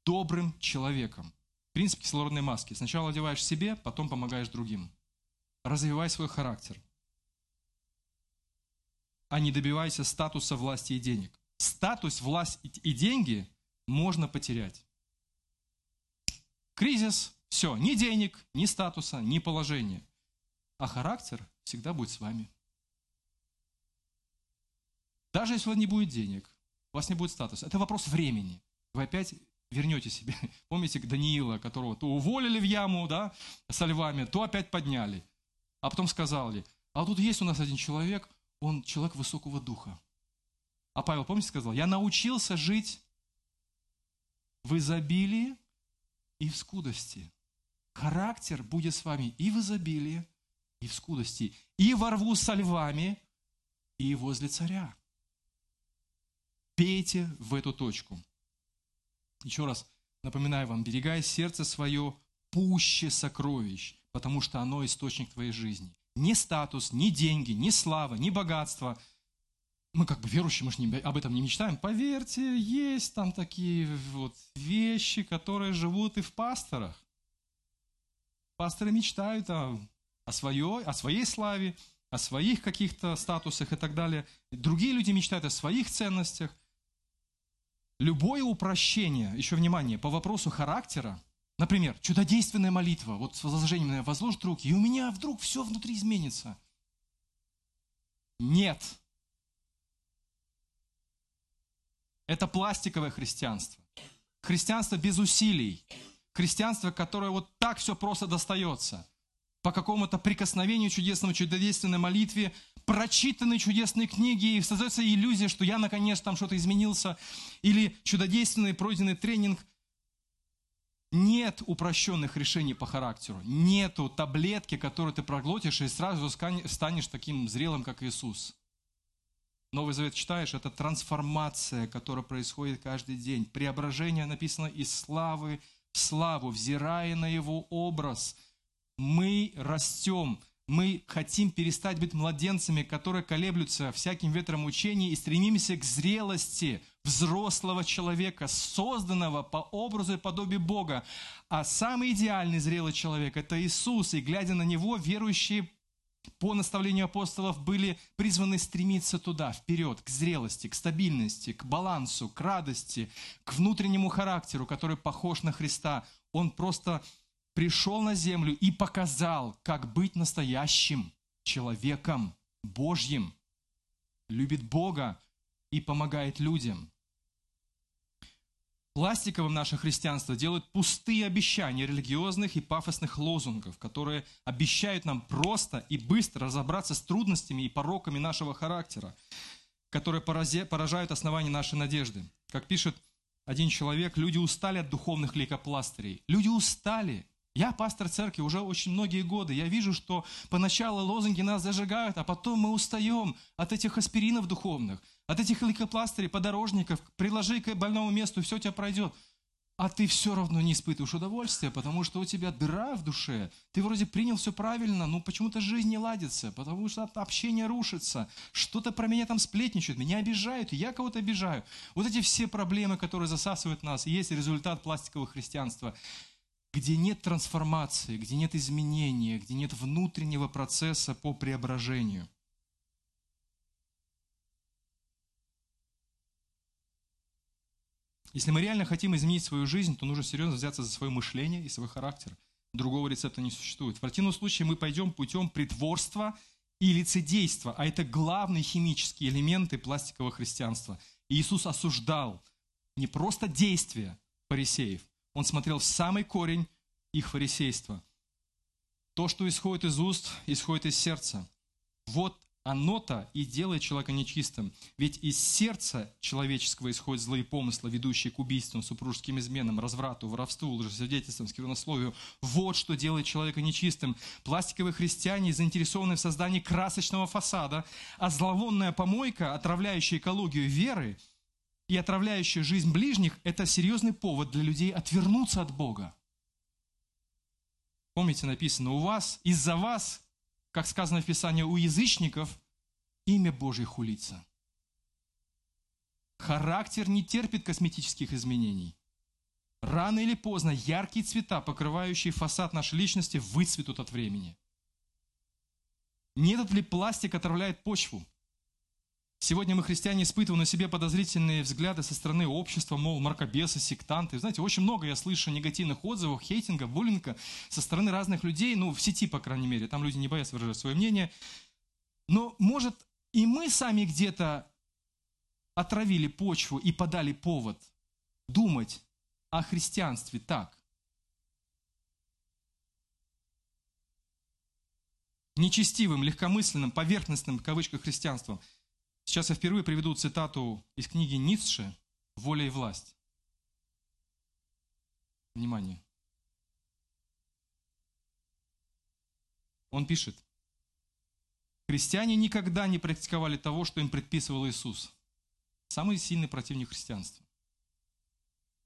добрым человеком. Принцип кислородной маски. Сначала одеваешь себе, потом помогаешь другим. Развивай свой характер. А не добивайся статуса, власти и денег. Статус, власть и деньги можно потерять. Кризис – все, ни денег, ни статуса, ни положения. А характер всегда будет с вами. Даже если у вас не будет денег, у вас не будет статуса, это вопрос времени. Вы опять вернете себе. Помните Даниила, которого то уволили в яму, да, со львами, то опять подняли. А потом сказали, а тут есть у нас один человек, он человек высокого духа. А Павел, помните, сказал, я научился жить в изобилии и в скудости. Характер будет с вами и в изобилии, и в скудости, и ворву со львами, и возле царя. Пейте в эту точку. Еще раз напоминаю вам, берегай сердце свое пуще сокровищ, потому что оно источник твоей жизни. Ни статус, ни деньги, ни слава, ни богатство. Мы как бы верующие, мы же не, об этом не мечтаем. Поверьте, есть там такие вот вещи, которые живут и в пасторах. Пасторы мечтают о о, своей, о своей славе, о своих каких-то статусах и так далее. Другие люди мечтают о своих ценностях. Любое упрощение, еще внимание, по вопросу характера, например, чудодейственная молитва, вот с возложением на возложит руки, и у меня вдруг все внутри изменится. Нет. Это пластиковое христианство. Христианство без усилий. Христианство, которое вот так все просто достается – по какому-то прикосновению чудесному, чудодейственной молитве, прочитанной чудесной книги, и создается иллюзия, что я наконец там что-то изменился, или чудодейственный пройденный тренинг. Нет упрощенных решений по характеру. Нету таблетки, которую ты проглотишь и сразу станешь таким зрелым, как Иисус. Новый Завет читаешь, это трансформация, которая происходит каждый день. Преображение написано из славы в славу, взирая на Его образ – мы растем, мы хотим перестать быть младенцами, которые колеблются всяким ветром учений и стремимся к зрелости взрослого человека, созданного по образу и подобию Бога. А самый идеальный зрелый человек – это Иисус, и глядя на Него, верующие по наставлению апостолов были призваны стремиться туда, вперед, к зрелости, к стабильности, к балансу, к радости, к внутреннему характеру, который похож на Христа. Он просто пришел на землю и показал, как быть настоящим человеком Божьим, любит Бога и помогает людям. Пластиковым наше христианство делает пустые обещания религиозных и пафосных лозунгов, которые обещают нам просто и быстро разобраться с трудностями и пороками нашего характера, которые поражают основания нашей надежды. Как пишет один человек, люди устали от духовных лейкопластырей. Люди устали. Я пастор церкви уже очень многие годы. Я вижу, что поначалу лозунги нас зажигают, а потом мы устаем от этих аспиринов духовных, от этих лейкопластырей, подорожников. Приложи к больному месту, все у тебя пройдет. А ты все равно не испытываешь удовольствия, потому что у тебя дыра в душе. Ты вроде принял все правильно, но почему-то жизнь не ладится, потому что общение рушится. Что-то про меня там сплетничают, меня обижают, и я кого-то обижаю. Вот эти все проблемы, которые засасывают нас, есть результат пластикового христианства где нет трансформации, где нет изменения, где нет внутреннего процесса по преображению. Если мы реально хотим изменить свою жизнь, то нужно серьезно взяться за свое мышление и свой характер. Другого рецепта не существует. В противном случае мы пойдем путем притворства и лицедейства, а это главные химические элементы пластикового христианства. И Иисус осуждал не просто действия фарисеев, он смотрел в самый корень их фарисейства. То, что исходит из уст, исходит из сердца. Вот оно-то и делает человека нечистым. Ведь из сердца человеческого исходят злые помыслы, ведущие к убийствам, супружеским изменам, разврату, воровству, лжесвидетельствам, сквернословию. Вот что делает человека нечистым. Пластиковые христиане заинтересованы в создании красочного фасада, а зловонная помойка, отравляющая экологию веры – и отравляющая жизнь ближних – это серьезный повод для людей отвернуться от Бога. Помните, написано, у вас, из-за вас, как сказано в Писании, у язычников имя Божье хулится. Характер не терпит косметических изменений. Рано или поздно яркие цвета, покрывающие фасад нашей личности, выцветут от времени. Не этот ли пластик отравляет почву? Сегодня мы, христиане, испытываем на себе подозрительные взгляды со стороны общества, мол, мракобесы, сектанты. Знаете, очень много я слышу негативных отзывов, хейтинга, буллинга со стороны разных людей, ну, в сети, по крайней мере, там люди не боятся выражать свое мнение. Но, может, и мы сами где-то отравили почву и подали повод думать о христианстве так. Нечестивым, легкомысленным, поверхностным, в кавычках, христианством – Сейчас я впервые приведу цитату из книги Ницше «Воля и власть». Внимание. Он пишет, христиане никогда не практиковали того, что им предписывал Иисус. Самый сильный противник христианства.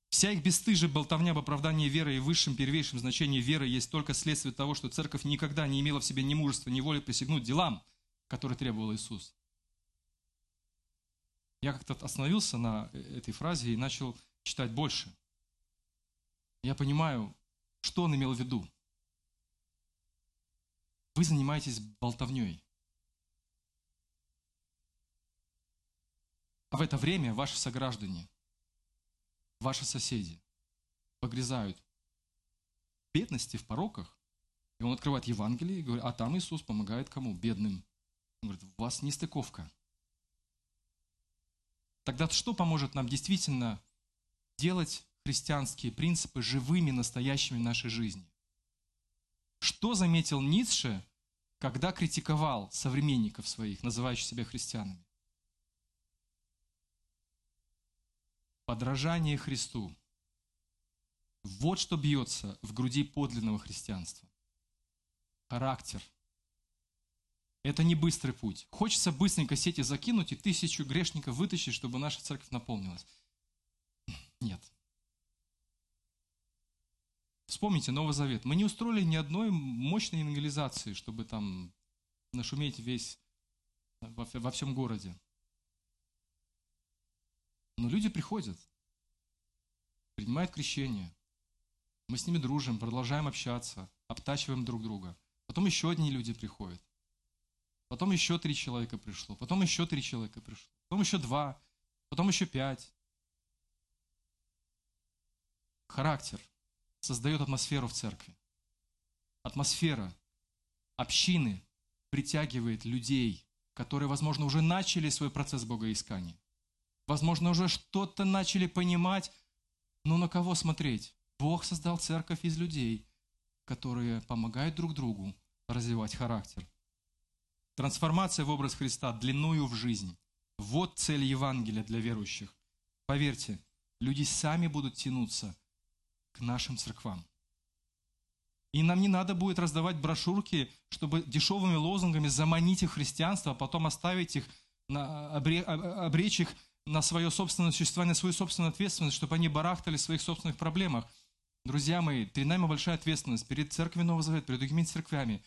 Вся их бесстыжая болтовня об оправдании веры и высшем, первейшем значении веры есть только следствие того, что церковь никогда не имела в себе ни мужества, ни воли присягнуть делам, которые требовал Иисус. Я как-то остановился на этой фразе и начал читать больше. Я понимаю, что он имел в виду. Вы занимаетесь болтовней. А в это время ваши сограждане, ваши соседи погрязают в бедности, в пороках. И он открывает Евангелие и говорит, а там Иисус помогает кому? Бедным. Он говорит, у вас нестыковка. Тогда что поможет нам действительно делать христианские принципы живыми, настоящими в нашей жизни? Что заметил Ницше, когда критиковал современников своих, называющих себя христианами? Подражание Христу. Вот что бьется в груди подлинного христианства. Характер. Это не быстрый путь. Хочется быстренько сети закинуть и тысячу грешников вытащить, чтобы наша церковь наполнилась. Нет. Вспомните Новый Завет. Мы не устроили ни одной мощной евангелизации, чтобы там нашуметь весь во, во всем городе. Но люди приходят, принимают крещение. Мы с ними дружим, продолжаем общаться, обтачиваем друг друга. Потом еще одни люди приходят. Потом еще три человека пришло. Потом еще три человека пришло. Потом еще два. Потом еще пять. Характер создает атмосферу в церкви. Атмосфера общины притягивает людей, которые, возможно, уже начали свой процесс богоискания. Возможно, уже что-то начали понимать, но на кого смотреть? Бог создал церковь из людей, которые помогают друг другу развивать характер. Трансформация в образ Христа длинную в жизнь. Вот цель Евангелия для верующих. Поверьте, люди сами будут тянуться к нашим церквам. И нам не надо будет раздавать брошюрки, чтобы дешевыми лозунгами заманить их в христианство, а потом оставить их, на, обречь их на свое собственное существование, свою собственную ответственность, чтобы они барахтали в своих собственных проблемах. Друзья мои, перед нами большая ответственность перед церковью Нового Завета, перед другими церквями.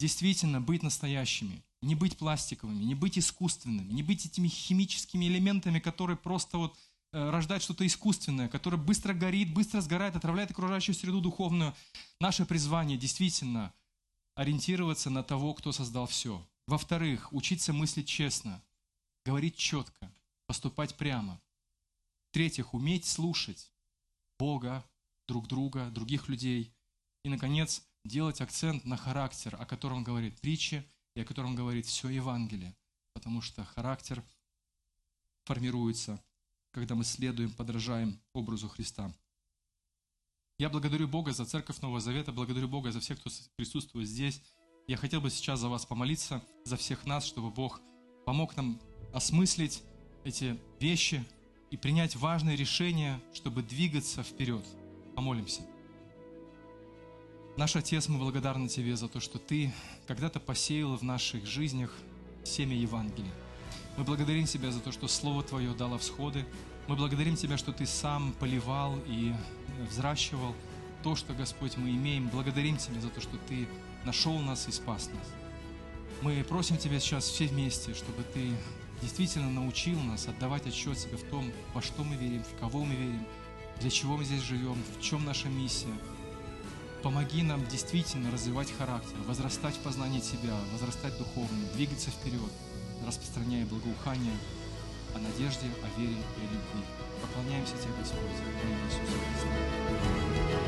Действительно быть настоящими, не быть пластиковыми, не быть искусственными, не быть этими химическими элементами, которые просто вот Э, рождать что-то искусственное, которое быстро горит, быстро сгорает, отравляет окружающую среду духовную. Наше призвание действительно ориентироваться на того, кто создал все. Во-вторых, учиться мыслить честно, говорить четко, поступать прямо. В-третьих, уметь слушать Бога, друг друга, других людей. И, наконец, делать акцент на характер, о котором говорит притча и о котором говорит все Евангелие. Потому что характер формируется когда мы следуем, подражаем образу Христа. Я благодарю Бога за церковь Нового Завета, благодарю Бога за всех, кто присутствует здесь. Я хотел бы сейчас за вас помолиться, за всех нас, чтобы Бог помог нам осмыслить эти вещи и принять важные решения, чтобы двигаться вперед. Помолимся. Наш Отец, мы благодарны Тебе за то, что Ты когда-то посеял в наших жизнях семя Евангелия. Мы благодарим Тебя за то, что Слово Твое дало всходы. Мы благодарим Тебя, что Ты сам поливал и взращивал то, что, Господь, мы имеем. Благодарим Тебя за то, что Ты нашел нас и спас нас. Мы просим Тебя сейчас все вместе, чтобы Ты действительно научил нас отдавать отчет себе в том, во что мы верим, в кого мы верим, для чего мы здесь живем, в чем наша миссия. Помоги нам действительно развивать характер, возрастать в познании Тебя, возрастать духовно, двигаться вперед – распространяя благоухание о надежде, о вере и о любви. Поклоняемся Тебе, Господь, во имя Иисуса Христа.